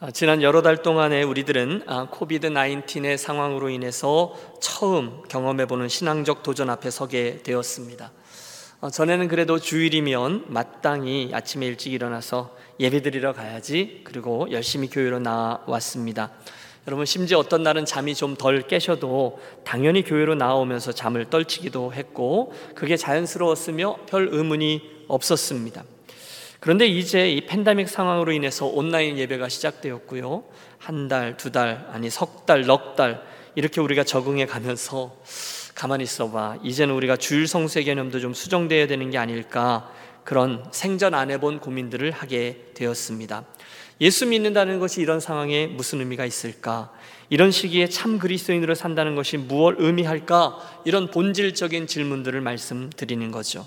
아, 지난 여러 달 동안에 우리들은 아, 코비드 19의 상황으로 인해서 처음 경험해보는 신앙적 도전 앞에 서게 되었습니다. 어, 전에는 그래도 주일이면 마땅히 아침에 일찍 일어나서 예배드리러 가야지 그리고 열심히 교회로 나왔습니다. 여러분 심지어 어떤 날은 잠이 좀 덜 깨셔도 당연히 교회로 나오면서 잠을 떨치기도 했고 그게 자연스러웠으며 별 의문이 없었습니다. 그런데 이제 이 팬데믹 상황으로 인해서 온라인 예배가 시작되었고요. 한 달, 두 달, 아니 석 달, 넉 달 이렇게 우리가 적응해 가면서 가만히 있어봐. 이제는 우리가 주일 성수의 개념도 좀 수정되어야 되는 게 아닐까 그런 생전 안 해본 고민들을 하게 되었습니다. 예수 믿는다는 것이 이런 상황에 무슨 의미가 있을까? 이런 시기에 참 그리스도인으로 산다는 것이 무엇 의미할까? 이런 본질적인 질문들을 말씀드리는 거죠.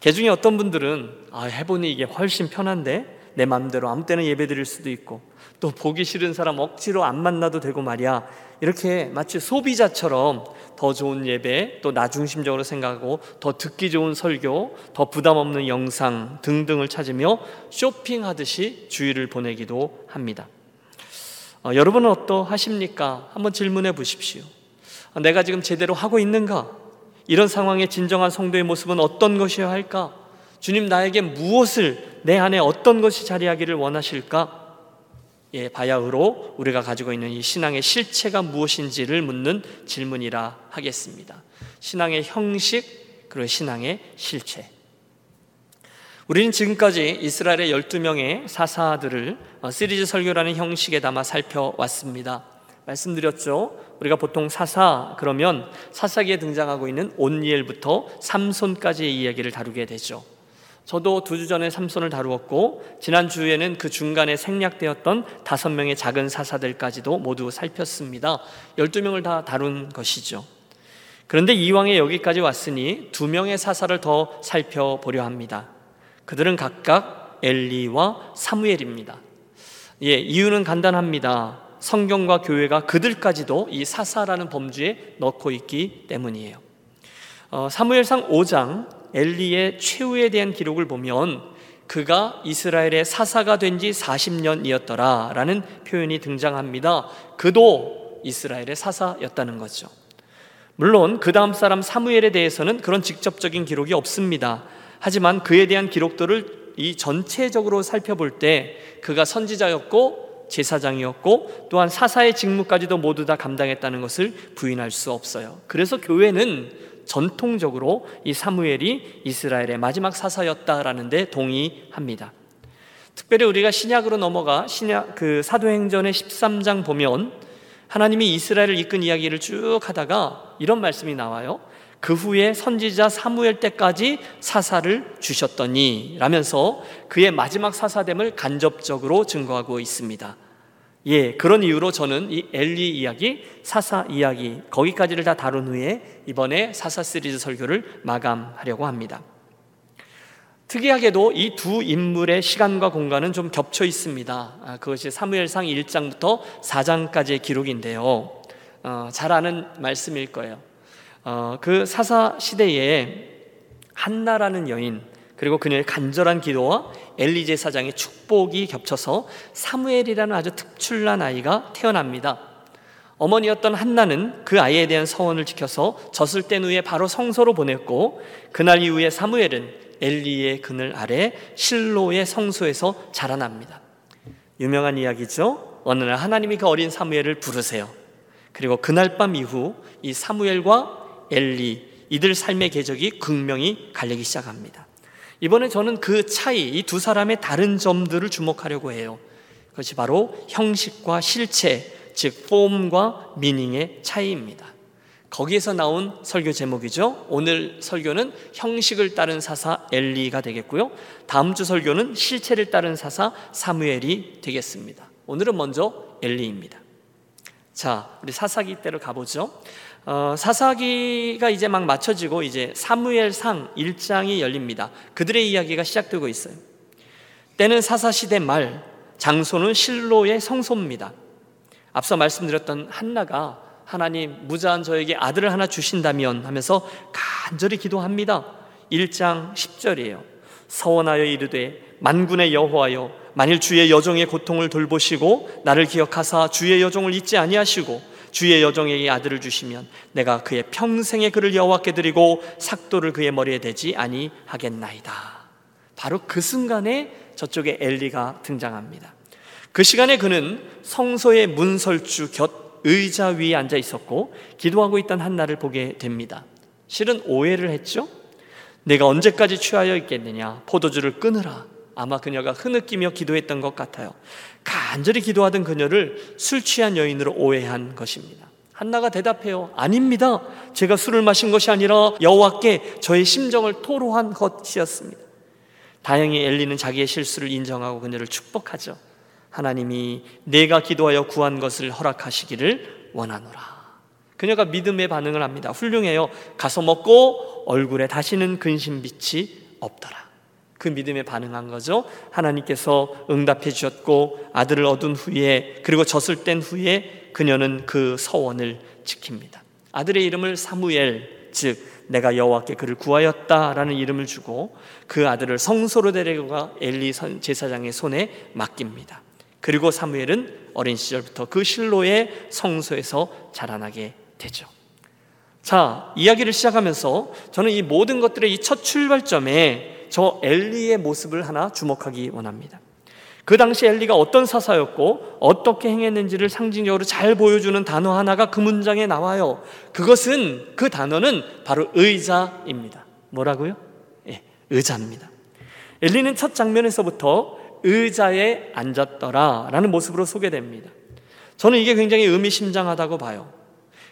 개 중에 어떤 분들은 아, 해보니 이게 훨씬 편한데 내 마음대로 아무 때나 예배 드릴 수도 있고 또 보기 싫은 사람 억지로 안 만나도 되고 말이야 이렇게 마치 소비자처럼 더 좋은 예배 또 나 중심적으로 생각하고 더 듣기 좋은 설교 더 부담 없는 영상 등등을 찾으며 쇼핑하듯이 주의를 보내기도 합니다 어, 여러분은 어떠하십니까? 한번 질문해 보십시오 어, 내가 지금 제대로 하고 있는가? 이런 상황의 진정한 성도의 모습은 어떤 것이어야 할까? 주님 나에게 무엇을 내 안에 어떤 것이 자리하기를 원하실까? 예, 바야흐로 우리가 가지고 있는 이 신앙의 실체가 무엇인지를 묻는 질문이라 하겠습니다. 신앙의 형식 그리고 신앙의 실체. 우리는 지금까지 이스라엘의 12명의 사사들을 어, 시리즈 설교라는 형식에 담아 살펴왔습니다. 말씀드렸죠. 우리가 보통 사사 그러면 사사기에 등장하고 있는 온니엘부터 삼손까지의 이야기를 다루게 되죠. 저도 두 주 전에 삼손을 다루었고 지난 주에는 그 중간에 생략되었던 다섯 명의 작은 사사들까지도 모두 살폈습니다. 열두 명을 다 다룬 것이죠. 그런데 이왕에 여기까지 왔으니 두 명의 사사를 더 살펴보려 합니다. 그들은 각각 엘리와 사무엘입니다. 예, 이유는 간단합니다. 성경과 교회가 그들까지도 이 사사라는 범주에 넣고 있기 때문이에요. 어, 사무엘상 5장 엘리의 최후에 대한 기록을 보면 그가 이스라엘의 사사가 된 지 40년이었더라 라는 표현이 등장합니다. 그도 이스라엘의 사사였다는 거죠. 물론 그 다음 사람 사무엘에 대해서는 그런 직접적인 기록이 없습니다. 하지만 그에 대한 기록들을 이 전체적으로 살펴볼 때 그가 선지자였고 제사장이었고 또한 사사의 직무까지도 모두 다 감당했다는 것을 부인할 수 없어요. 그래서 교회는 전통적으로 이 사무엘이 이스라엘의 마지막 사사였다라는 데 동의합니다. 특별히 우리가 신약으로 넘어가 신약 그 사도행전의 13장 보면 하나님이 이스라엘을 이끈 이야기를 쭉 하다가 이런 말씀이 나와요. 그 후에 선지자 사무엘 때까지 사사를 주셨더니 라면서 그의 마지막 사사됨을 간접적으로 증거하고 있습니다. 예, 그런 이유로 저는 이 엘리 이야기, 사사 이야기 거기까지를 다 다룬 후에 이번에 사사 시리즈 설교를 마감하려고 합니다. 특이하게도 이 두 인물의 시간과 공간은 좀 겹쳐 있습니다. 아, 그것이 사무엘상 1장부터 4장까지의 기록인데요. 어, 잘 아는 말씀일 거예요. 어, 그 사사 시대에 한나라는 여인 그리고 그녀의 간절한 기도와 엘리제 사장의 축복이 겹쳐서 사무엘이라는 아주 특출난 아이가 태어납니다. 어머니였던 한나는 그 아이에 대한 서원을 지켜서 젖을 뗀 후에 바로 성소로 보냈고 그날 이후에 사무엘은 엘리의 그늘 아래 실로의 성소에서 자라납니다. 유명한 이야기죠. 어느 날 하나님이 그 어린 사무엘을 부르세요. 그리고 그날 밤 이후 이 사무엘과 엘리 이들 삶의 궤적이 극명히 갈리기 시작합니다. 이번에 저는 그 차이, 이 두 사람의 다른 점들을 주목하려고 해요. 그것이 바로 형식과 실체, 즉 폼과 미닝의 차이입니다. 거기에서 나온 설교 제목이죠. 오늘 설교는 형식을 따른 사사 엘리가 되겠고요. 다음 주 설교는 실체를 따른 사사 사무엘이 되겠습니다. 오늘은 먼저 엘리입니다. 자, 우리 사사기 때로 가보죠. 어, 사사기가 이제 막 맞춰지고 이제 사무엘상 1장이 열립니다. 그들의 이야기가 시작되고 있어요. 때는 사사시대 말, 장소는 실로의 성소입니다. 앞서 말씀드렸던 한나가 하나님 무자한 저에게 아들을 하나 주신다면 하면서 간절히 기도합니다. 1장 10절이에요. 서원하여 이르되 만군의 여호와여 만일 주의 여종의 고통을 돌보시고 나를 기억하사 주의 여종을 잊지 아니하시고 주의 여종에게 아들을 주시면 내가 그의 평생의 그를 여호와께 드리고 삭도를 그의 머리에 대지 아니하겠나이다. 바로 그 순간에 저쪽에 엘리가 등장합니다. 그 시간에 그는 성소의 문설주 곁 의자 위에 앉아 있었고 기도하고 있던 한나를 보게 됩니다. 실은 오해를 했죠. 내가 언제까지 취하여 있겠느냐? 포도주를 끊으라. 아마 그녀가 흐느끼며 기도했던 것 같아요. 간절히 기도하던 그녀를 술 취한 여인으로 오해한 것입니다. 한나가 대답해요. 아닙니다. 제가 술을 마신 것이 아니라 여호와께 저의 심정을 토로한 것이었습니다. 다행히 엘리는 자기의 실수를 인정하고 그녀를 축복하죠. 하나님이 내가 기도하여 구한 것을 허락하시기를 원하노라. 그녀가 믿음의 반응을 합니다. 훌륭해요. 가서 먹고 얼굴에 다시는 근심빛이 없더라. 그 믿음에 반응한 거죠. 하나님께서 응답해 주셨고 아들을 얻은 후에 그리고 젖을 뗀 후에 그녀는 그 서원을 지킵니다. 아들의 이름을 사무엘 즉 내가 여호와께 그를 구하였다라는 이름을 주고 그 아들을 성소로 데려가 엘리 제사장의 손에 맡깁니다. 그리고 사무엘은 어린 시절부터 그 실로의 성소에서 자라나게 되죠. 자, 이야기를 시작하면서 저는 이 모든 것들의 이 첫 출발점에 저 엘리의 모습을 하나 주목하기 원합니다. 그 당시 엘리가 어떤 사사였고 어떻게 행했는지를 상징적으로 잘 보여주는 단어 하나가 그 문장에 나와요. 그것은 그 단어는 바로 의자입니다. 뭐라고요? 예, 의자입니다. 엘리는 첫 장면에서부터 의자에 앉았더라라는 모습으로 소개됩니다. 저는 이게 굉장히 의미심장하다고 봐요.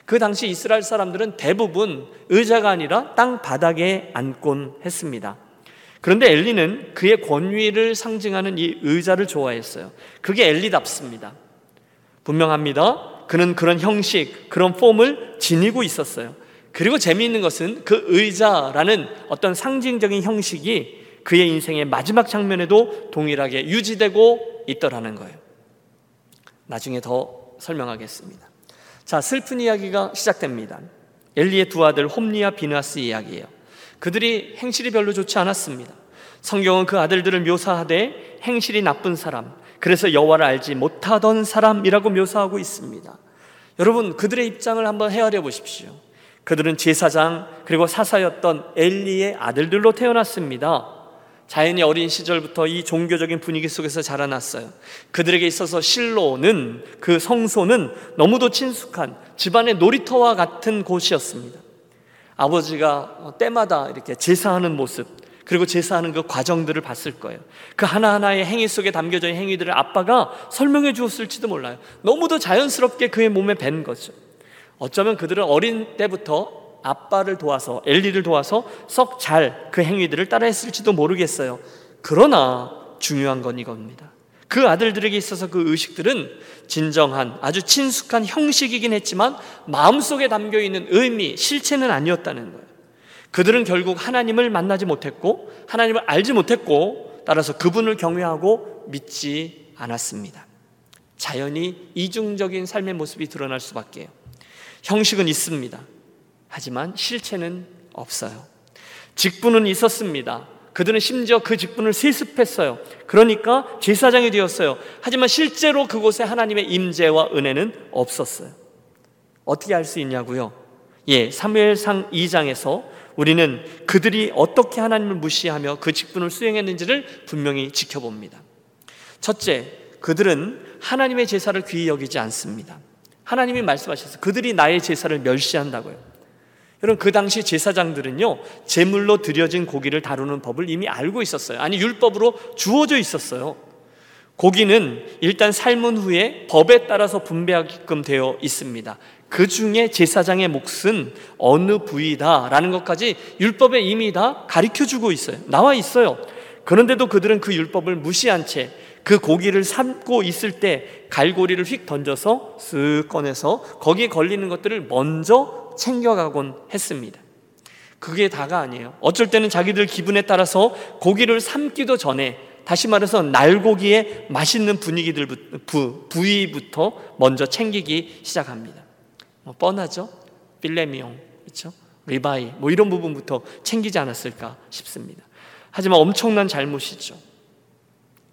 그 당시 이스라엘 사람들은 대부분 의자가 아니라 땅 바닥에 앉곤 했습니다. 그런데 엘리는 그의 권위를 상징하는 이 의자를 좋아했어요. 그게 엘리답습니다. 분명합니다. 그는 그런 형식, 그런 폼을 지니고 있었어요. 그리고 재미있는 것은 그 의자라는 어떤 상징적인 형식이 그의 인생의 마지막 장면에도 동일하게 유지되고 있더라는 거예요. 나중에 더 설명하겠습니다. 자, 슬픈 이야기가 시작됩니다. 엘리의 두 아들 홈리와 비나스 이야기예요. 그들이 행실이 별로 좋지 않았습니다. 성경은 그 아들들을 묘사하되 행실이 나쁜 사람, 그래서 여호와를 알지 못하던 사람이라고 묘사하고 있습니다. 여러분, 그들의 입장을 한번 헤아려 보십시오. 그들은 제사장 그리고 사사였던 엘리의 아들들로 태어났습니다. 자연이 어린 시절부터 이 종교적인 분위기 속에서 자라났어요. 그들에게 있어서 실로는 그 성소는 너무도 친숙한 집안의 놀이터와 같은 곳이었습니다. 아버지가 때마다 이렇게 제사하는 모습, 그리고 제사하는 그 과정들을 봤을 거예요. 그 하나하나의 행위 속에 담겨져 있는 행위들을 아빠가 설명해 주었을지도 몰라요. 너무도 자연스럽게 그의 몸에 밴 거죠. 어쩌면 그들은 어린 때부터 아빠를 도와서 엘리를 도와서 썩 잘 그 행위들을 따라했을지도 모르겠어요. 그러나 중요한 건 이겁니다. 그 아들들에게 있어서 그 의식들은 진정한 아주 친숙한 형식이긴 했지만 마음속에 담겨 있는 의미, 실체는 아니었다는 거예요. 그들은 결국 하나님을 만나지 못했고 하나님을 알지 못했고 따라서 그분을 경외하고 믿지 않았습니다. 자연히 이중적인 삶의 모습이 드러날 수밖에 요. 형식은 있습니다. 하지만 실체는 없어요. 직분은 있었습니다. 그들은 심지어 그 직분을 세습했어요. 그러니까 제사장이 되었어요. 하지만 실제로 그곳에 하나님의 임재와 은혜는 없었어요. 어떻게 알 수 있냐고요? 예, 사무엘상 2장에서 우리는 그들이 어떻게 하나님을 무시하며 그 직분을 수행했는지를 분명히 지켜봅니다. 첫째, 그들은 하나님의 제사를 귀히 여기지 않습니다. 하나님이 말씀하셔서 그들이 나의 제사를 멸시한다고요. 여러분 그 당시 제사장들은요 제물로 드려진 고기를 다루는 법을 이미 알고 있었어요. 아니 율법으로 주어져 있었어요. 고기는 일단 삶은 후에 법에 따라서 분배하게끔 되어 있습니다. 그 중에 제사장의 몫은 어느 부위다라는 것까지 율법에 이미 다 가르쳐 주고 있어요. 나와 있어요. 그런데도 그들은 그 율법을 무시한 채 그 고기를 삶고 있을 때 갈고리를 휙 던져서 쓱 꺼내서 거기에 걸리는 것들을 먼저 챙겨가곤 했습니다. 그게 다가 아니에요. 어쩔 때는 자기들 기분에 따라서 고기를 삶기도 전에 다시 말해서 날고기의 맛있는 분위기들 부, 부위부터 먼저 챙기기 시작합니다. 뭐 뻔하죠? 필레미용, 그렇죠? 리바이, 뭐 이런 부분부터 챙기지 않았을까 싶습니다. 하지만 엄청난 잘못이죠.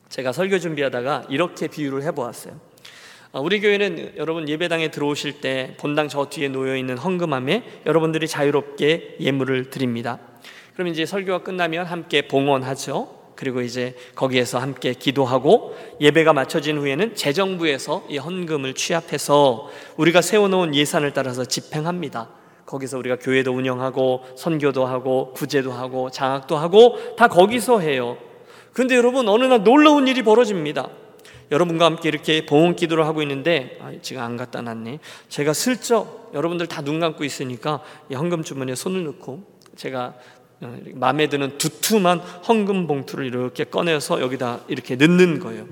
제가 설교 준비하다가 이렇게 비유를 해보았어요. 어, 우리 교회는 여러분 예배당에 들어오실 때 본당 저 뒤에 놓여 있는 헌금함에 여러분들이 자유롭게 예물을 드립니다. 그럼 이제 설교가 끝나면 함께 봉헌하죠. 그리고 이제 거기에서 함께 기도하고 예배가 마쳐진 후에는 재정부에서 이 헌금을 취합해서 우리가 세워놓은 예산을 따라서 집행합니다. 거기서 우리가 교회도 운영하고 선교도 하고 구제도 하고 장학도 하고 다 거기서 해요. 그런데 여러분 어느 날 놀라운 일이 벌어집니다. 여러분과 함께 이렇게 봉헌 기도를 하고 있는데 아, 지금 안 갖다 놨네. 제가 슬쩍 여러분들 다 눈 감고 있으니까 헌금 주머니에 손을 넣고 제가 어, 마음에 드는 두툼한 헌금 봉투를 이렇게 꺼내서 여기다 이렇게 넣는 거예요.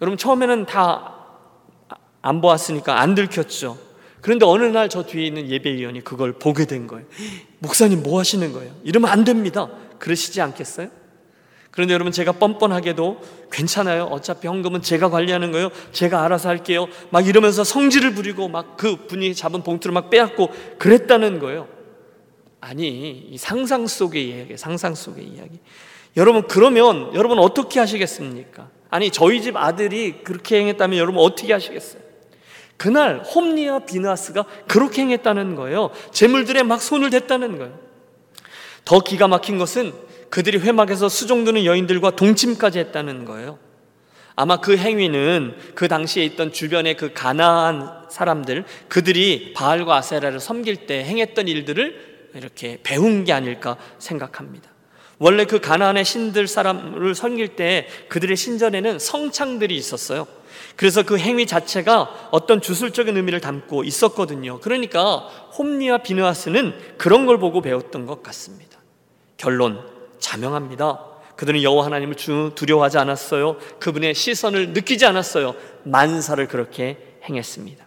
여러분 처음에는 다 안 보았으니까 안 들켰죠. 그런데 어느 날 저 뒤에 있는 예배위원이 그걸 보게 된 거예요. 목사님 뭐 하시는 거예요? 이러면 안 됩니다. 그러시지 않겠어요? 그런데 여러분 제가 뻔뻔하게도 괜찮아요. 어차피 헌금은 제가 관리하는 거예요. 제가 알아서 할게요. 막 이러면서 성질을 부리고 막 그 분이 잡은 봉투를 막 빼앗고 그랬다는 거예요. 아니, 이 상상 속의 이야기, 상상 속의 이야기. 여러분 그러면 여러분 어떻게 하시겠습니까? 아니 저희 집 아들이 그렇게 행했다면 여러분 어떻게 하시겠어요? 그날 홈리와 비나스가 그렇게 행했다는 거예요. 재물들에 막 손을 댔다는 거예요. 더 기가 막힌 것은 그들이 회막에서 수종드는 여인들과 동침까지 했다는 거예요. 아마 그 행위는 그 당시에 있던 주변의 그 가나안 사람들, 그들이 바알과 아세라를 섬길 때 행했던 일들을 이렇게 배운 게 아닐까 생각합니다. 원래 그 가나안의 신들 사람을 섬길 때 그들의 신전에는 성창들이 있었어요. 그래서 그 행위 자체가 어떤 주술적인 의미를 담고 있었거든요. 그러니까 홈리와 비누아스는 그런 걸 보고 배웠던 것 같습니다. 결론 자명합니다. 그들은 여호와 하나님을 두려워하지 않았어요. 그분의 시선을 느끼지 않았어요. 만사를 그렇게 행했습니다.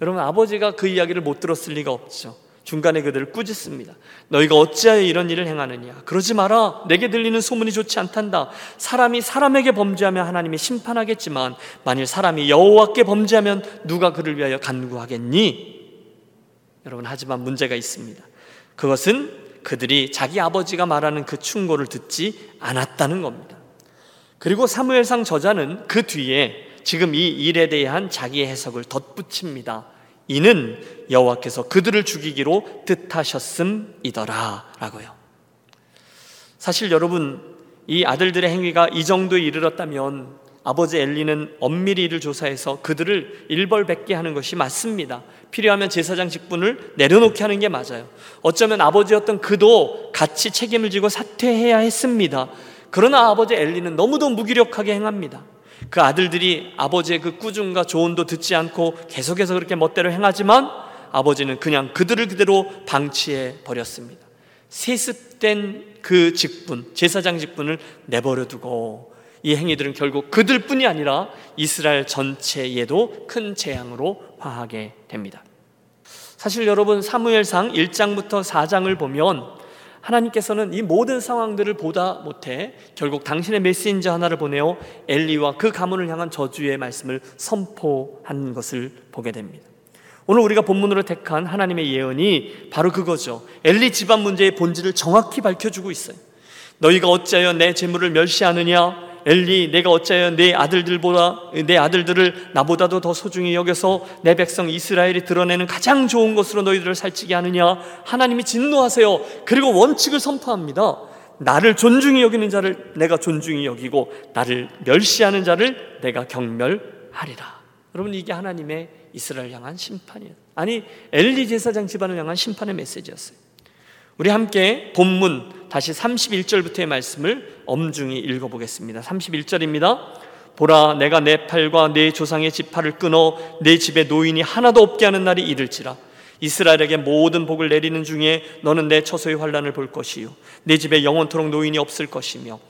여러분 아버지가 그 이야기를 못 들었을 리가 없죠. 중간에 그들을 꾸짖습니다. 너희가 어찌하여 이런 일을 행하느냐? 그러지 마라. 내게 들리는 소문이 좋지 않단다. 사람이 사람에게 범죄하면 하나님이 심판하겠지만 만일 사람이 여호와께 범죄하면 누가 그를 위하여 간구하겠니? 여러분 하지만 문제가 있습니다. 그것은 그들이 자기 아버지가 말하는 그 충고를 듣지 않았다는 겁니다. 그리고 사무엘상 저자는 그 뒤에 지금 이 일에 대한 자기의 해석을 덧붙입니다. 이는 여호와께서 그들을 죽이기로 뜻하셨음이더라라고요. 사실 여러분 이 아들들의 행위가 이 정도에 이르렀다면 아버지 엘리는 엄밀히 이를 조사해서 그들을 일벌백계 하는 것이 맞습니다. 필요하면 제사장 직분을 내려놓게 하는 게 맞아요. 어쩌면 아버지였던 그도 같이 책임을 지고 사퇴해야 했습니다. 그러나 아버지 엘리는 너무도 무기력하게 행합니다. 그 아들들이 아버지의 그 꾸중과 조언도 듣지 않고 계속해서 그렇게 멋대로 행하지만 아버지는 그냥 그들을 그대로 방치해 버렸습니다. 세습된 그 직분, 제사장 직분을 내버려 두고 이 행위들은 결국 그들뿐이 아니라 이스라엘 전체에도 큰 재앙으로 화하게 됩니다. 사실 여러분 사무엘상 1장부터 4장을 보면 하나님께서는 이 모든 상황들을 보다 못해 결국 당신의 메신저 하나를 보내어 엘리와 그 가문을 향한 저주의 말씀을 선포한 것을 보게 됩니다. 오늘 우리가 본문으로 택한 하나님의 예언이 바로 그거죠. 엘리 집안 문제의 본질을 정확히 밝혀주고 있어요. 너희가 어찌하여 내 재물을 멸시하느냐? 엘리 내가 어찌하여 내 아들들보다 내 아들들을 나보다도 더 소중히 여겨서 내 백성 이스라엘이 드러내는 가장 좋은 것으로 너희들을 살찌게 하느냐? 하나님이 진노하세요. 그리고 원칙을 선포합니다. 나를 존중히 여기는 자를 내가 존중히 여기고 나를 멸시하는 자를 내가 경멸하리라. 여러분 이게 하나님의 이스라엘 향한 심판이에요. 아니 엘리 제사장 집안을 향한 심판의 메시지였어요 우리 함께 본문 다시 31절부터의 말씀을 엄중히 읽어보겠습니다. 31절입니다. 보라 내가 내 팔과 내 조상의 지파를 끊어 내 집에 노인이 하나도 없게 하는 날이 이를지라 이스라엘에게 모든 복을 내리는 중에 너는 내 처소의 환란을 볼 것이요 내 집에 영원토록 노인이 없을 것이며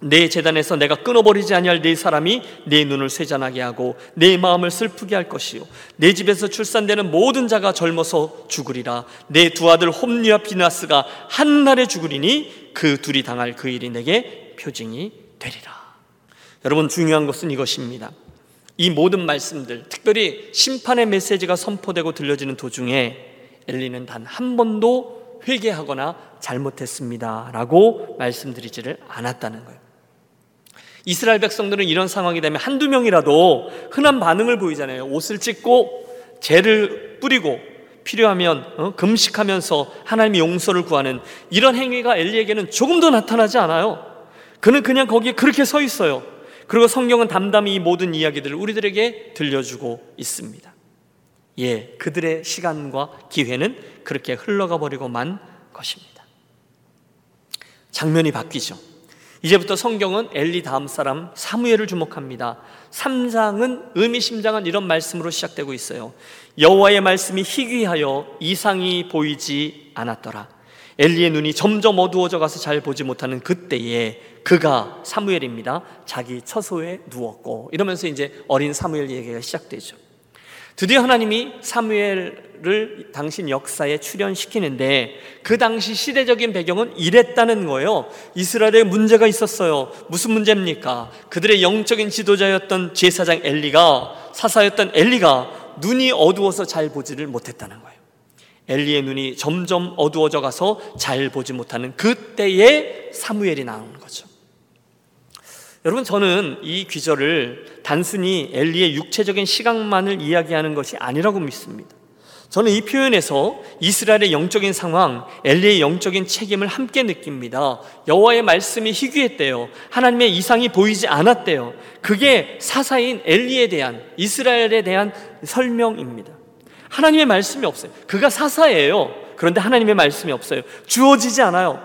내 재단에서 내가 끊어버리지 아니할 네 사람이 내 눈을 쇠잔하게 하고 내 마음을 슬프게 할 것이요. 내 집에서 출산되는 모든 자가 젊어서 죽으리라. 내 두 아들 홈리와 비나스가 한 날에 죽으리니 그 둘이 당할 그 일이 내게 표징이 되리라. 여러분 중요한 것은 이것입니다. 이 모든 말씀들 특별히 심판의 메시지가 선포되고 들려지는 도중에 엘리는 단 한 번도 회개하거나 잘못했습니다라고 말씀드리지를 않았다는 거예요 이스라엘 백성들은 이런 상황이 되면 한두 명이라도 흔한 반응을 보이잖아요. 옷을 찢고 죄를 뿌리고 필요하면 어? 금식하면서 하나님의 용서를 구하는 이런 행위가 엘리에게는 조금도 나타나지 않아요. 그는 그냥 거기에 그렇게 서 있어요. 그리고 성경은 담담히 이 모든 이야기들을 우리들에게 들려주고 있습니다. 예, 그들의 시간과 기회는 그렇게 흘러가 버리고만 것입니다. 장면이 바뀌죠. 이제부터 성경은 엘리 다음 사람 사무엘을 주목합니다. 3장은 의미심장한 이런 말씀으로 시작되고 있어요. 여호와의 말씀이 희귀하여 이상이 보이지 않았더라. 엘리의 눈이 점점 어두워져 가서 잘 보지 못하는 그때에 그가 사무엘입니다. 자기 처소에 누웠고 이러면서 이제 어린 사무엘 얘기가 시작되죠. 드디어 하나님이 사무엘을 당신 역사에 출연시키는데 그 당시 시대적인 배경은 이랬다는 거예요. 이스라엘에 문제가 있었어요. 무슨 문제입니까? 그들의 영적인 지도자였던 제사장 엘리가 사사였던 엘리가 눈이 어두워서 잘 보지를 못했다는 거예요. 엘리의 눈이 점점 어두워져 가서 잘 보지 못하는 그때에 사무엘이 나오는 거죠. 여러분 저는 이 귀절을 단순히 엘리의 육체적인 시각만을 이야기하는 것이 아니라고 믿습니다. 저는 이 표현에서 이스라엘의 영적인 상황, 엘리의 영적인 책임을 함께 느낍니다. 여호와의 말씀이 희귀했대요. 하나님의 이상이 보이지 않았대요. 그게 사사인 엘리에 대한 이스라엘에 대한 설명입니다. 하나님의 말씀이 없어요. 그가 사사예요. 그런데 하나님의 말씀이 없어요. 주어지지 않아요.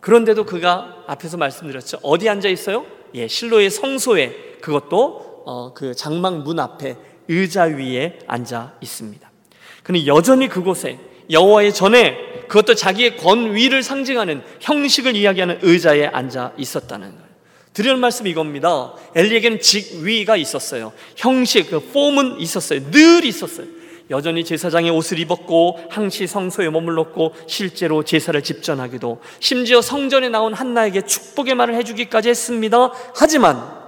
그런데도 그가 앞에서 말씀드렸죠. 어디 앉아 있어요? 예, 실로의 성소에 그것도 어, 그 장막 문 앞에 의자 위에 앉아 있습니다. 그는 여전히 그곳에 여호와의 전에 그것도 자기의 권위를 상징하는 형식을 이야기하는 의자에 앉아 있었다는 거예요. 드리는 말씀이 이겁니다. 엘리에게는 직위가 있었어요. 형식, 그 폼은 있었어요. 늘 있었어요. 여전히 제사장의 옷을 입었고 항시 성소에 머물렀고 실제로 제사를 집전하기도 심지어 성전에 나온 한나에게 축복의 말을 해주기까지 했습니다. 하지만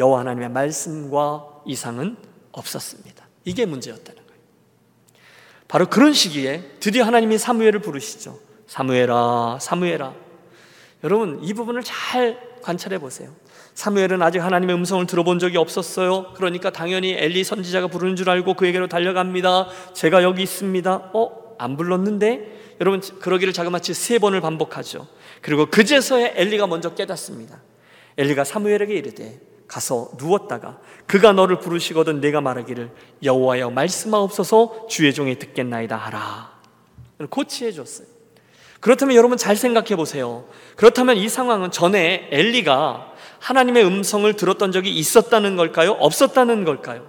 여호와 하나님의 말씀과 이상은 없었습니다. 이게 문제였다는 거예요. 바로 그런 시기에 드디어 하나님이 사무엘을 부르시죠. 사무엘아, 사무엘아. 여러분 이 부분을 잘 관찰해 보세요. 사무엘은 아직 하나님의 음성을 들어본 적이 없었어요. 그러니까 당연히 엘리 선지자가 부르는 줄 알고 그에게로 달려갑니다. 제가 여기 있습니다. 어? 안 불렀는데? 여러분 그러기를 자그마치 세 번을 반복하죠. 그리고 그제서야 엘리가 먼저 깨닫습니다. 엘리가 사무엘에게 이르되 가서 누웠다가 그가 너를 부르시거든 내가 말하기를 여호와여 말씀하옵소서 주의 종이 듣겠나이다 하라. 고치해 줬어요. 그렇다면 여러분 잘 생각해 보세요. 그렇다면 이 상황은 전에 엘리가 하나님의 음성을 들었던 적이 있었다는 걸까요? 없었다는 걸까요?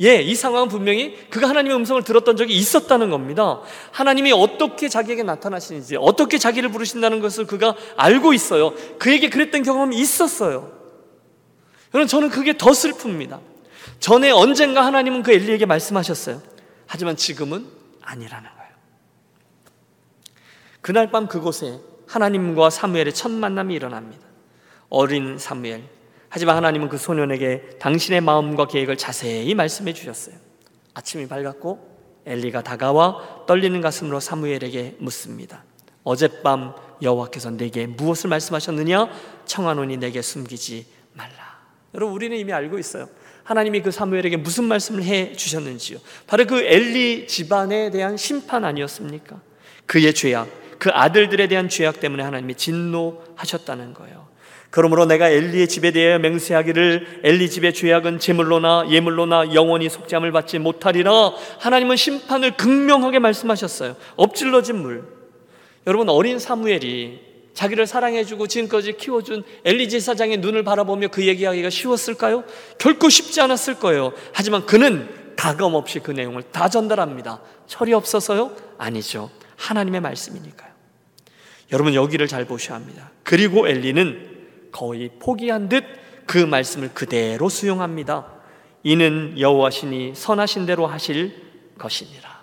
예, 이 상황은 분명히 그가 하나님의 음성을 들었던 적이 있었다는 겁니다. 하나님이 어떻게 자기에게 나타나시는지, 어떻게 자기를 부르신다는 것을 그가 알고 있어요. 그에게 그랬던 경험이 있었어요. 여러분, 저는 그게 더 슬픕니다. 전에 언젠가 하나님은 그 엘리에게 말씀하셨어요. 하지만 지금은 아니라는 거예요. 그날 밤 그곳에 하나님과 사무엘의 첫 만남이 일어납니다. 어린 사무엘. 하지만 하나님은 그 소년에게 당신의 마음과 계획을 자세히 말씀해 주셨어요. 아침이 밝았고 엘리가 다가와 떨리는 가슴으로 사무엘에게 묻습니다. 어젯밤 여호와께서 내게 무엇을 말씀하셨느냐? 청하노니 내게 숨기지 말라. 여러분 우리는 이미 알고 있어요. 하나님이 그 사무엘에게 무슨 말씀을 해 주셨는지요. 바로 그 엘리 집안에 대한 심판 아니었습니까? 그의 죄악, 그 아들들에 대한 죄악 때문에 하나님이 진노하셨다는 거예요. 그러므로 내가 엘리의 집에 대하여 맹세하기를 엘리 집의 죄악은 제물로나 예물로나 영원히 속죄함을 받지 못하리라 하나님은 심판을 극명하게 말씀하셨어요. 엎질러진 물. 여러분 어린 사무엘이 자기를 사랑해주고 지금까지 키워준 엘리 제사장의 눈을 바라보며 그 얘기하기가 쉬웠을까요? 결코 쉽지 않았을 거예요. 하지만 그는 가감 없이 그 내용을 다 전달합니다. 철이 없어서요? 아니죠. 하나님의 말씀이니까요. 여러분 여기를 잘 보셔야 합니다. 그리고 엘리는 거의 포기한 듯 그 말씀을 그대로 수용합니다. 이는 여호와신이 선하신 대로 하실 것이니라.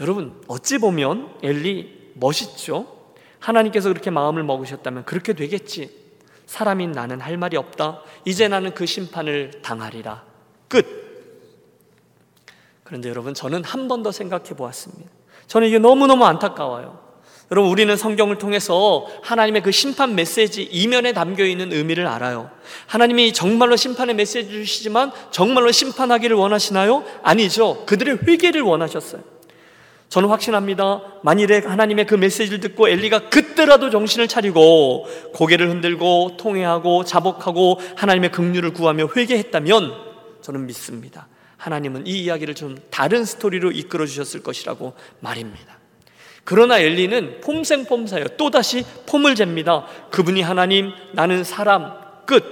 여러분 어찌 보면 엘리 멋있죠? 하나님께서 그렇게 마음을 먹으셨다면 그렇게 되겠지. 사람인 나는 할 말이 없다. 이제 나는 그 심판을 당하리라. 끝. 그런데 여러분 저는 한 번 더 생각해 보았습니다. 저는 이게 너무너무 안타까워요. 여러분 우리는 성경을 통해서 하나님의 그 심판 메시지 이면에 담겨 있는 의미를 알아요. 하나님이 정말로 심판의 메시지 주시지만 정말로 심판하기를 원하시나요? 아니죠. 그들의 회개를 원하셨어요. 저는 확신합니다. 만일에 하나님의 그 메시지를 듣고 엘리가 그때라도 정신을 차리고 고개를 흔들고 통회하고 자복하고 하나님의 긍휼을 구하며 회개했다면 저는 믿습니다. 하나님은 이 이야기를 좀 다른 스토리로 이끌어 주셨을 것이라고 말입니다. 그러나 엘리는 폼생폼사예요. 또다시 폼을 잽니다. 그분이 하나님, 나는 사람, 끝.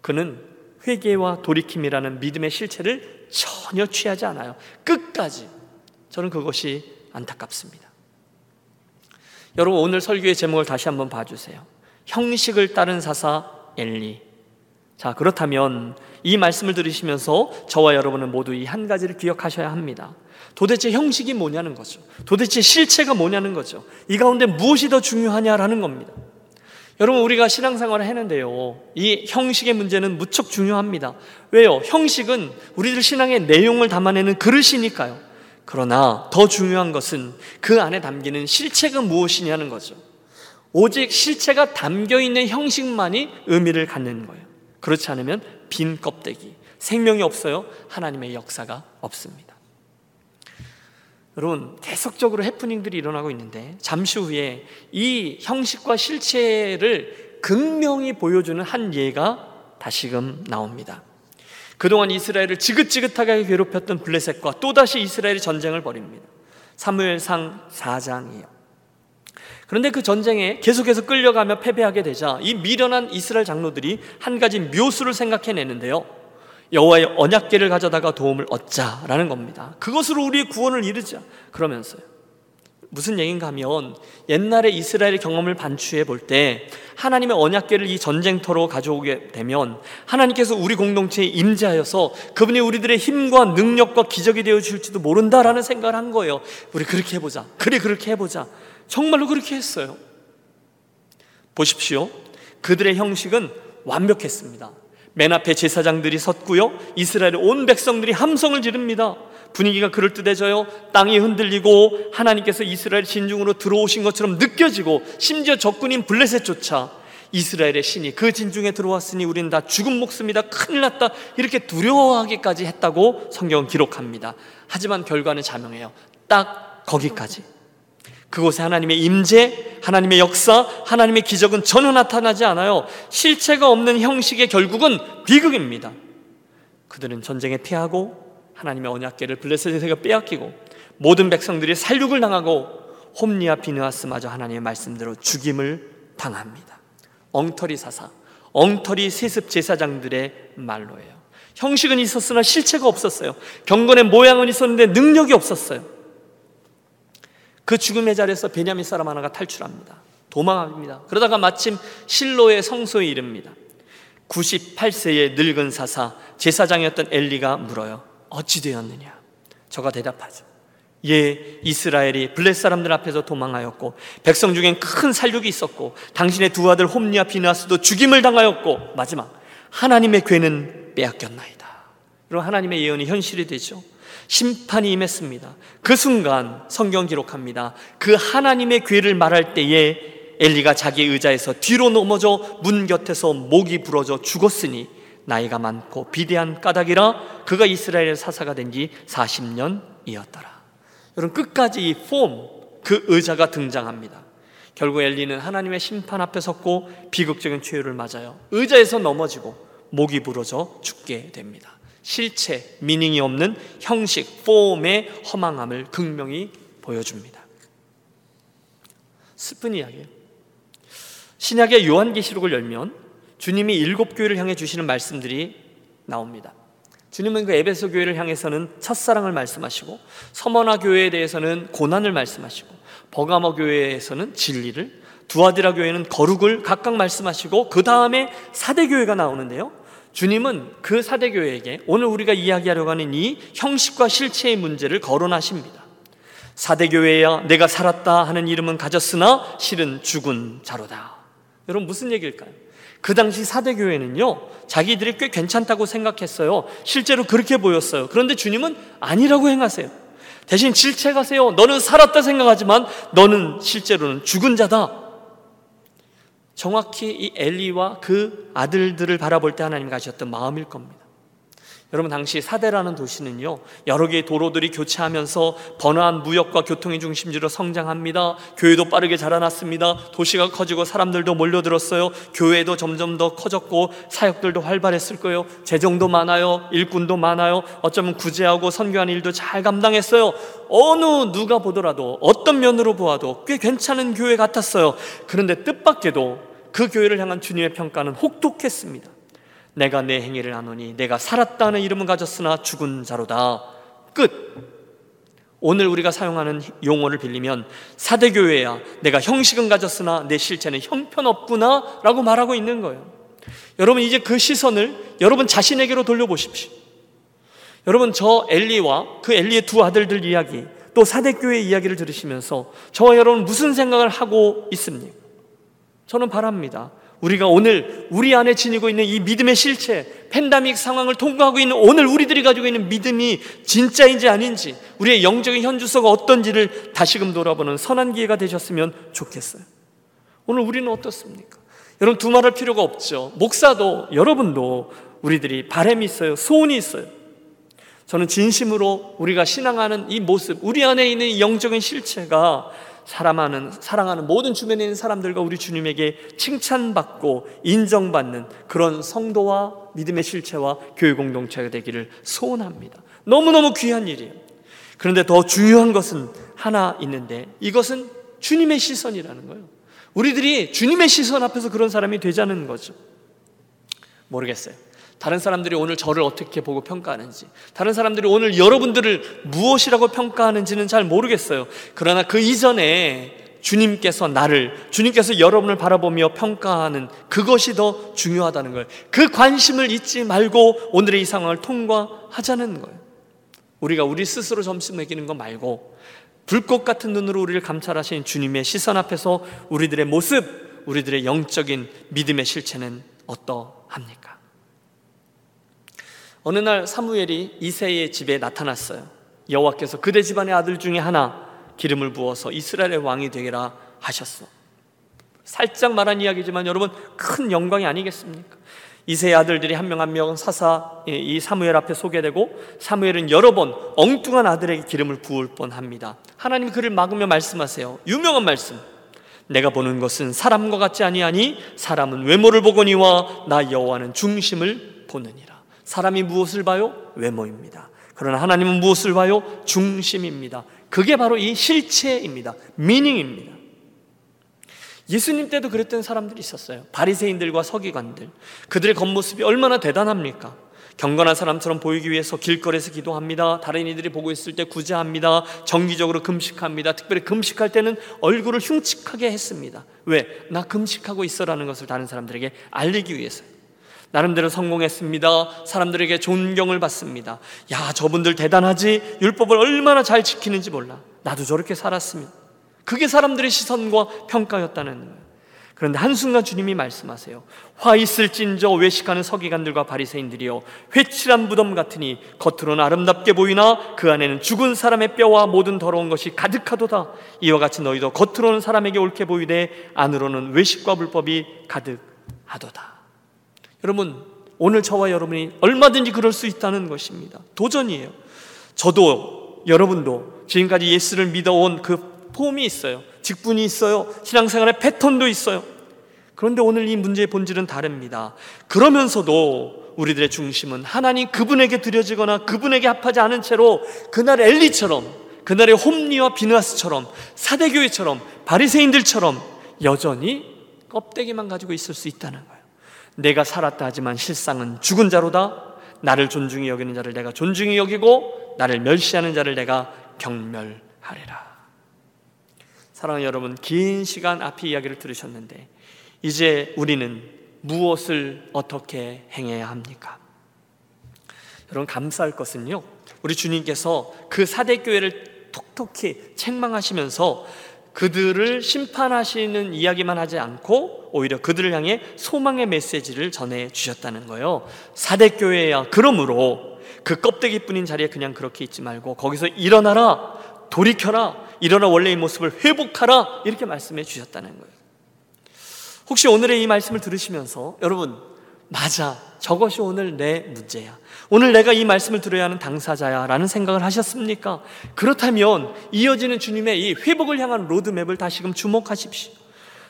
그는 회개와 돌이킴이라는 믿음의 실체를 전혀 취하지 않아요. 끝까지. 저는 그것이 안타깝습니다. 여러분, 오늘 설교의 제목을 다시 한번 봐주세요. 형식을 따른 사사 엘리. 자, 그렇다면 이 말씀을 들으시면서 저와 여러분은 모두 이 한 가지를 기억하셔야 합니다. 도대체 형식이 뭐냐는 거죠. 도대체 실체가 뭐냐는 거죠. 이 가운데 무엇이 더 중요하냐라는 겁니다. 여러분, 우리가 신앙생활을 했는데요. 이 형식의 문제는 무척 중요합니다. 왜요? 형식은 우리들 신앙의 내용을 담아내는 그릇이니까요. 그러나 더 중요한 것은 그 안에 담기는 실체가 무엇이냐는 거죠. 오직 실체가 담겨 있는 형식만이 의미를 갖는 거예요. 그렇지 않으면 빈 껍데기, 생명이 없어요. 하나님의 역사가 없습니다. 여러분 계속적으로 해프닝들이 일어나고 있는데 잠시 후에 이 형식과 실체를 극명히 보여주는 한 예가 다시금 나옵니다. 그동안 이스라엘을 지긋지긋하게 괴롭혔던 블레셋과 또다시 이스라엘이 전쟁을 벌입니다. 사무엘상 4장이에요. 그런데 그 전쟁에 계속해서 끌려가며 패배하게 되자 이 미련한 이스라엘 장로들이 한 가지 묘수를 생각해내는데요. 여호와의 언약궤를 가져다가 도움을 얻자라는 겁니다. 그것으로 우리의 구원을 이루자. 그러면서요. 무슨 얘기인가 하면 옛날에 이스라엘 경험을 반추해 볼 때 하나님의 언약궤를 이 전쟁터로 가져오게 되면 하나님께서 우리 공동체에 임재하여서 그분이 우리들의 힘과 능력과 기적이 되어 주실지도 모른다라는 생각을 한 거예요. 우리 그렇게 해보자. 그래 그렇게 해보자. 정말로 그렇게 했어요. 보십시오. 그들의 형식은 완벽했습니다. 맨 앞에 제사장들이 섰고요. 이스라엘의 온 백성들이 함성을 지릅니다. 분위기가 그럴듯해져요. 땅이 흔들리고 하나님께서 이스라엘 진중으로 들어오신 것처럼 느껴지고 심지어 적군인 블레셋조차 이스라엘의 신이 그 진중에 들어왔으니 우리는 다 죽은 목숨이다. 큰일 났다. 이렇게 두려워하기까지 했다고 성경은 기록합니다. 하지만 결과는 자명해요. 딱 거기까지. 그곳에 하나님의 임재, 하나님의 역사, 하나님의 기적은 전혀 나타나지 않아요. 실체가 없는 형식의 결국은 비극입니다. 그들은 전쟁에 패하고 하나님의 언약궤를 블레셋에서 빼앗기고 모든 백성들이 살육을 당하고 홈리아 비느하스마저 하나님의 말씀대로 죽임을 당합니다. 엉터리 사사, 엉터리 세습 제사장들의 말로예요. 형식은 있었으나 실체가 없었어요. 경건의 모양은 있었는데 능력이 없었어요. 그 죽음의 자리에서 베냐민 사람 하나가 탈출합니다. 도망합니다. 그러다가 마침 실로의 성소에 이릅니다. 98세의 늙은 사사 제사장이었던 엘리가 물어요. 어찌 되었느냐? 저가 대답하죠. 예, 이스라엘이 블레 사람들 앞에서 도망하였고 백성 중엔 큰 살육이 있었고 당신의 두 아들 홈리아 비나스도 죽임을 당하였고 마지막 하나님의 괴는 빼앗겼나이다. 그럼 하나님의 예언이 현실이 되죠. 심판이 임했습니다. 그 순간 성경 기록합니다. 그 하나님의 괴를 말할 때에 엘리가 자기 의자에서 뒤로 넘어져 문 곁에서 목이 부러져 죽었으니 나이가 많고 비대한 까닭이라 그가 이스라엘 사사가 된 지 40년이었더라. 여러분 끝까지 이 폼, 그 의자가 등장합니다. 결국 엘리는 하나님의 심판 앞에 섰고 비극적인 최후를 맞아요. 의자에서 넘어지고 목이 부러져 죽게 됩니다. 실체, 미닝이 없는 형식, 폼의 허망함을 극명히 보여줍니다. 슬픈 이야기예요. 신약의 요한계시록을 열면 주님이 일곱 교회를 향해 주시는 말씀들이 나옵니다. 주님은 그 에베소 교회를 향해서는 첫사랑을 말씀하시고 서머나 교회에 대해서는 고난을 말씀하시고 버가모 교회에서는 진리를 두아디라 교회는 거룩을 각각 말씀하시고 그 다음에 사대 교회가 나오는데요. 주님은 그 사대 교회에게 오늘 우리가 이야기하려고 하는 이 형식과 실체의 문제를 거론하십니다. 사대 교회야 내가 살았다 하는 이름은 가졌으나 실은 죽은 자로다. 여러분 무슨 얘기일까요? 그 당시 사대교회는요, 자기들이 꽤 괜찮다고 생각했어요. 실제로 그렇게 보였어요. 그런데 주님은 아니라고 행하세요. 대신 질책하세요. 너는 살았다 생각하지만 너는 실제로는 죽은 자다. 정확히 이 엘리와 그 아들들을 바라볼 때 하나님 가셨던 마음일 겁니다. 여러분 당시 사대라는 도시는요 여러 개의 도로들이 교체하면서 번화한 무역과 교통의 중심지로 성장합니다. 교회도 빠르게 자라났습니다. 도시가 커지고 사람들도 몰려들었어요. 교회도 점점 더 커졌고 사역들도 활발했을 거예요. 재정도 많아요. 일꾼도 많아요. 어쩌면 구제하고 선교하는 일도 잘 감당했어요. 어느 누가 보더라도 어떤 면으로 보아도 꽤 괜찮은 교회 같았어요. 그런데 뜻밖에도 그 교회를 향한 주님의 평가는 혹독했습니다. 내가 내 행위를 아노니 내가 살았다는 이름은 가졌으나 죽은 자로다. 끝. 오늘 우리가 사용하는 용어를 빌리면 사대교회야 내가 형식은 가졌으나 내 실체는 형편없구나 라고 말하고 있는 거예요. 여러분 이제 그 시선을 여러분 자신에게로 돌려보십시오. 여러분 저 엘리와 그 엘리의 두 아들들 이야기 또 사대교회 이야기를 들으시면서 저와 여러분 무슨 생각을 하고 있습니까? 저는 바랍니다. 우리가 오늘 우리 안에 지니고 있는 이 믿음의 실체, 팬데믹 상황을 통과하고 있는 오늘 우리들이 가지고 있는 믿음이 진짜인지 아닌지, 우리의 영적인 현주소가 어떤지를 다시금 돌아보는 선한 기회가 되셨으면 좋겠어요. 오늘 우리는 어떻습니까? 여러분 두말할 필요가 없죠. 목사도 여러분도 우리들이 바램이 있어요. 소원이 있어요. 저는 진심으로 우리가 신앙하는 이 모습, 우리 안에 있는 영적인 실체가 사랑하는, 사랑하는 모든 주변에 있는 사람들과 우리 주님에게 칭찬받고 인정받는 그런 성도와 믿음의 실체와 교회 공동체가 되기를 소원합니다. 너무너무 귀한 일이에요. 그런데 더 중요한 것은 하나 있는데 이것은 주님의 시선이라는 거예요. 우리들이 주님의 시선 앞에서 그런 사람이 되자는 거죠. 모르겠어요. 다른 사람들이 오늘 저를 어떻게 보고 평가하는지, 다른 사람들이 오늘 여러분들을 무엇이라고 평가하는지는 잘 모르겠어요. 그러나 그 이전에 주님께서 나를, 주님께서 여러분을 바라보며 평가하는 그것이 더 중요하다는 거예요. 그 관심을 잊지 말고 오늘의 이 상황을 통과하자는 거예요. 우리가 우리 스스로 점수 매기는 거 말고 불꽃 같은 눈으로 우리를 감찰하시는 주님의 시선 앞에서 우리들의 모습, 우리들의 영적인 믿음의 실체는 어떠합니까? 어느 날 사무엘이 이세의 집에 나타났어요. 여호와께서 그대 집안의 아들 중에 하나 기름을 부어서 이스라엘의 왕이 되게라 하셨어. 살짝 말한 이야기지만 여러분 큰 영광이 아니겠습니까? 이세의 아들들이 한 명 한 명 사사 이 사무엘 앞에 소개되고 사무엘은 여러 번 엉뚱한 아들에게 기름을 부을 뻔합니다. 하나님 그를 막으며 말씀하세요. 유명한 말씀. 내가 보는 것은 사람과 같지 아니하니 사람은 외모를 보거니와 나 여호와는 중심을 보느니라. 사람이 무엇을 봐요? 외모입니다. 그러나 하나님은 무엇을 봐요? 중심입니다. 그게 바로 이 실체입니다. 미닝입니다. 예수님 때도 그랬던 사람들이 있었어요. 바리새인들과 서기관들. 그들의 겉모습이 얼마나 대단합니까? 경건한 사람처럼 보이기 위해서 길거리에서 기도합니다. 다른 이들이 보고 있을 때 구제합니다. 정기적으로 금식합니다. 특별히 금식할 때는 얼굴을 흉측하게 했습니다. 왜? 나 금식하고 있어라는 것을 다른 사람들에게 알리기 위해서. 나름대로 성공했습니다. 사람들에게 존경을 받습니다. 야, 저분들 대단하지? 율법을 얼마나 잘 지키는지 몰라. 나도 저렇게 살았으면. 그게 사람들의 시선과 평가였다는 거예요. 그런데 한순간 주님이 말씀하세요. 화 있을진저 외식하는 서기관들과 바리새인들이여 회칠한 무덤 같으니 겉으로는 아름답게 보이나 그 안에는 죽은 사람의 뼈와 모든 더러운 것이 가득하도다. 이와 같이 너희도 겉으로는 사람에게 옳게 보이되 안으로는 외식과 불법이 가득하도다. 여러분, 오늘 저와 여러분이 얼마든지 그럴 수 있다는 것입니다. 도전이에요. 저도 여러분도 지금까지 예수를 믿어온 그 폼이 있어요. 직분이 있어요. 신앙생활의 패턴도 있어요. 그런데 오늘 이 문제의 본질은 다릅니다. 그러면서도 우리들의 중심은 하나님 그분에게 드려지거나 그분에게 합하지 않은 채로 그날 엘리처럼 그날의 홈리와 비누아스처럼 사대교회처럼 바리새인들처럼 여전히 껍데기만 가지고 있을 수 있다는 거예요. 내가 살았다 하지만 실상은 죽은 자로다. 나를 존중히 여기는 자를 내가 존중히 여기고 나를 멸시하는 자를 내가 경멸하리라. 사랑하는 여러분, 긴 시간 앞에 이야기를 들으셨는데 이제 우리는 무엇을 어떻게 행해야 합니까? 여러분 감사할 것은요. 우리 주님께서 그 사대 교회를 톡톡히 책망하시면서 그들을 심판하시는 이야기만 하지 않고 오히려 그들을 향해 소망의 메시지를 전해 주셨다는 거예요. 사대 교회야. 그러므로 그 껍데기뿐인 자리에 그냥 그렇게 있지 말고 거기서 일어나라 돌이켜라 일어나 원래의 모습을 회복하라 이렇게 말씀해 주셨다는 거예요. 혹시 오늘의 이 말씀을 들으시면서 여러분 맞아. 저것이 오늘 내 문제야. 오늘 내가 이 말씀을 들어야 하는 당사자야 라는 생각을 하셨습니까? 그렇다면 이어지는 주님의 이 회복을 향한 로드맵을 다시금 주목하십시오.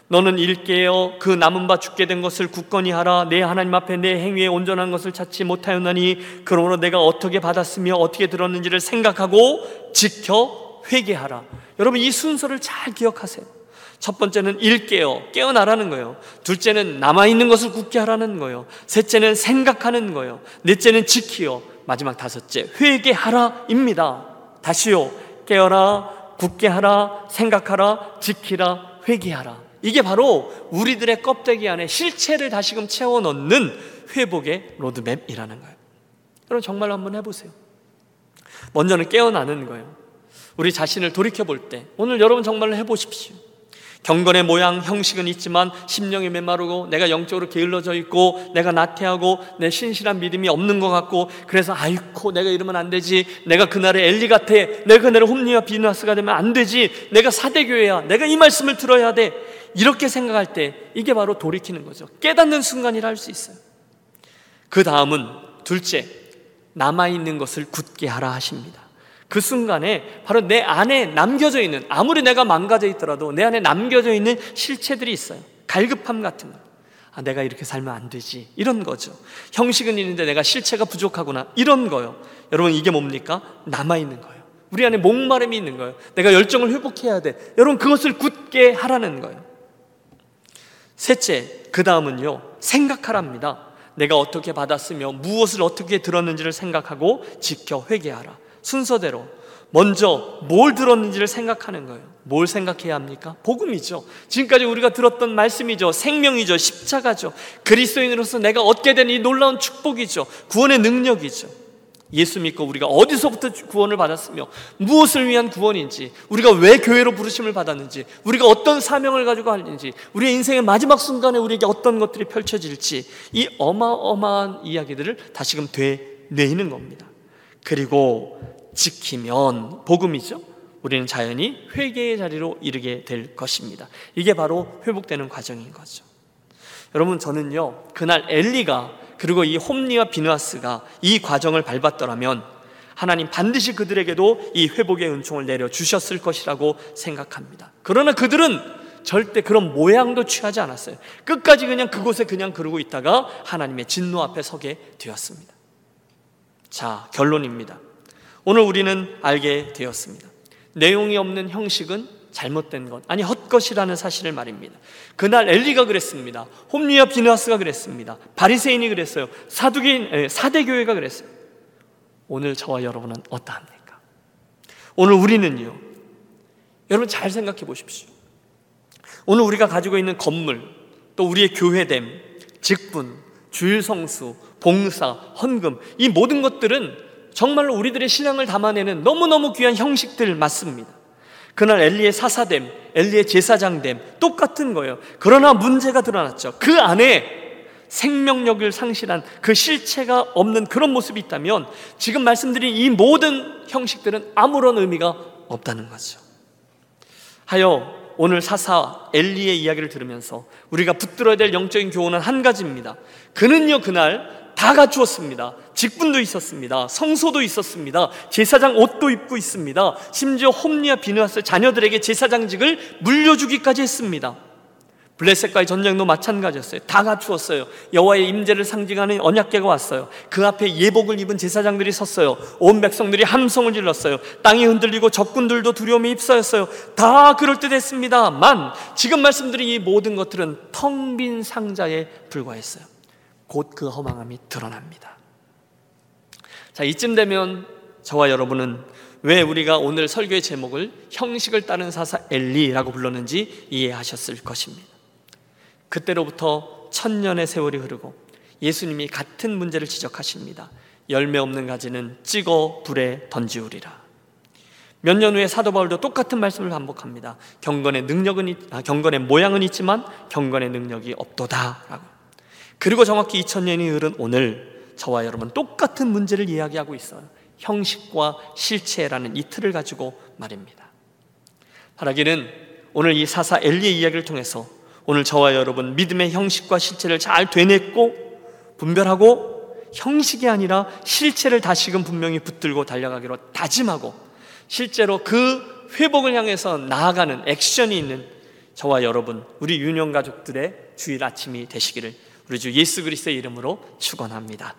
너는 일깨어 그 남은 바 죽게 된 것을 굳건히 하라. 내 하나님 앞에 내 행위에 온전한 것을 찾지 못하였나니 그러므로 내가 어떻게 받았으며 어떻게 들었는지를 생각하고 지켜 회개하라. 여러분 이 순서를 잘 기억하세요 첫 번째는 일깨어 깨어나라는 거예요 둘째는 남아있는 것을 굳게 하라는 거예요 셋째는 생각하는 거예요 넷째는 지키어 마지막 다섯째 회개하라입니다 다시요 깨어라 굳게 하라 생각하라 지키라 회개하라 이게 바로 우리들의 껍데기 안에 실체를 다시금 채워 넣는 회복의 로드맵이라는 거예요. 여러분 정말로 한번 해보세요. 먼저는 깨어나는 거예요. 우리 자신을 돌이켜 볼 때 오늘 여러분 정말로 해보십시오. 경건의 모양, 형식은 있지만 심령이 메마르고 내가 영적으로 게을러져 있고 내가 나태하고 내 신실한 믿음이 없는 것 같고 그래서 아이코 내가 이러면 안 되지. 내가 그날의 엘리 같아. 내가 그날의 홉니와 비느하스가 되면 안 되지. 내가 사데교회야. 내가 이 말씀을 들어야 돼. 이렇게 생각할 때 이게 바로 돌이키는 거죠. 깨닫는 순간이라 할 수 있어요. 그 다음은 둘째 남아있는 것을 굳게 하라 하십니다 그 순간에 바로 내 안에 남겨져 있는 아무리 내가 망가져 있더라도 내 안에 남겨져 있는 실체들이 있어요. 갈급함 같은 거. 아, 내가 이렇게 살면 안 되지. 이런 거죠. 형식은 있는데 내가 실체가 부족하구나. 이런 거요. 여러분 이게 뭡니까? 남아 있는 거예요. 우리 안에 목마름이 있는 거예요. 내가 열정을 회복해야 돼. 여러분 그것을 굳게 하라는 거예요. 셋째, 그 다음은요. 생각하랍니다. 내가 어떻게 받았으며 무엇을 어떻게 들었는지를 생각하고 지켜 회개하라. 순서대로 먼저 뭘 들었는지를 생각하는 거예요. 뭘 생각해야 합니까? 복음이죠. 지금까지 우리가 들었던 말씀이죠. 생명이죠. 십자가죠. 그리스도인으로서 내가 얻게 된 이 놀라운 축복이죠. 구원의 능력이죠. 예수 믿고 우리가 어디서부터 구원을 받았으며 무엇을 위한 구원인지 우리가 왜 교회로 부르심을 받았는지 우리가 어떤 사명을 가지고 하는지 우리의 인생의 마지막 순간에 우리에게 어떤 것들이 펼쳐질지 이 어마어마한 이야기들을 다시금 되뇌이는 겁니다. 그리고 지키면 복음이죠. 우리는 자연히 회개의 자리로 이르게 될 것입니다. 이게 바로 회복되는 과정인 거죠. 여러분 저는요 그날 엘리가 그리고 이 홈리와 비누아스가 이 과정을 밟았더라면 하나님 반드시 그들에게도 이 회복의 은총을 내려 주셨을 것이라고 생각합니다. 그러나 그들은 절대 그런 모양도 취하지 않았어요. 끝까지 그냥 그곳에 그냥 그러고 있다가 하나님의 진노 앞에 서게 되었습니다. 자, 결론입니다. 오늘 우리는 알게 되었습니다. 내용이 없는 형식은 잘못된 것, 아니 헛것이라는 사실을 말입니다. 그날 엘리가 그랬습니다. 홈리와 비누아스가 그랬습니다. 바리새인이 그랬어요. 사두개인 사대교회가 그랬어요. 오늘 저와 여러분은 어떠합니까? 오늘 우리는요. 여러분 잘 생각해 보십시오. 오늘 우리가 가지고 있는 건물, 또 우리의 교회됨, 직분, 주일 성수, 봉사, 헌금 이 모든 것들은 정말로 우리들의 신앙을 담아내는 너무너무 귀한 형식들 맞습니다. 그날 엘리의 사사됨, 엘리의 제사장됨 똑같은 거예요. 그러나 문제가 드러났죠. 그 안에 생명력을 상실한 그 실체가 없는 그런 모습이 있다면 지금 말씀드린 이 모든 형식들은 아무런 의미가 없다는 거죠. 하여 오늘 사사 엘리의 이야기를 들으면서 우리가 붙들어야 될 영적인 교훈은 한 가지입니다. 그는요 그날 다 갖추었습니다. 직분도 있었습니다. 성소도 있었습니다. 제사장 옷도 입고 있습니다. 심지어 홈리아 비누아스 자녀들에게 제사장직을 물려주기까지 했습니다. 블레셋과의 전쟁도 마찬가지였어요. 다 갖추었어요. 여호와의 임재를 상징하는 언약궤가 왔어요. 그 앞에 예복을 입은 제사장들이 섰어요. 온 백성들이 함성을 질렀어요. 땅이 흔들리고 적군들도 두려움에 휩싸였어요. 다 그럴 듯했습니다만 지금 말씀드린 이 모든 것들은 텅 빈 상자에 불과했어요. 곧 그 허망함이 드러납니다. 자, 이쯤 되면 저와 여러분은 왜 우리가 오늘 설교의 제목을 형식을 따른 사사 엘리라고 불렀는지 이해하셨을 것입니다. 그때로부터 천년의 세월이 흐르고 예수님이 같은 문제를 지적하십니다. 열매 없는 가지는 찍어 불에 던지우리라. 몇 년 후에 사도 바울도 똑같은 말씀을 반복합니다. 경건의 능력은 아, 경건의 모양은 있지만 경건의 능력이 없도다라고. 그리고 정확히 2000년이 흐른 오늘 저와 여러분 똑같은 문제를 이야기하고 있어요. 형식과 실체라는 이 틀을 가지고 말입니다. 바라기는 오늘 이 사사 엘리의 이야기를 통해서 오늘 저와 여러분 믿음의 형식과 실체를 잘 되냈고 분별하고 형식이 아니라 실체를 다시금 분명히 붙들고 달려가기로 다짐하고 실제로 그 회복을 향해서 나아가는 액션이 있는 저와 여러분 우리 유년 가족들의 주일 아침이 되시기를 우리 주 예수 그리스도의 이름으로 축원합니다.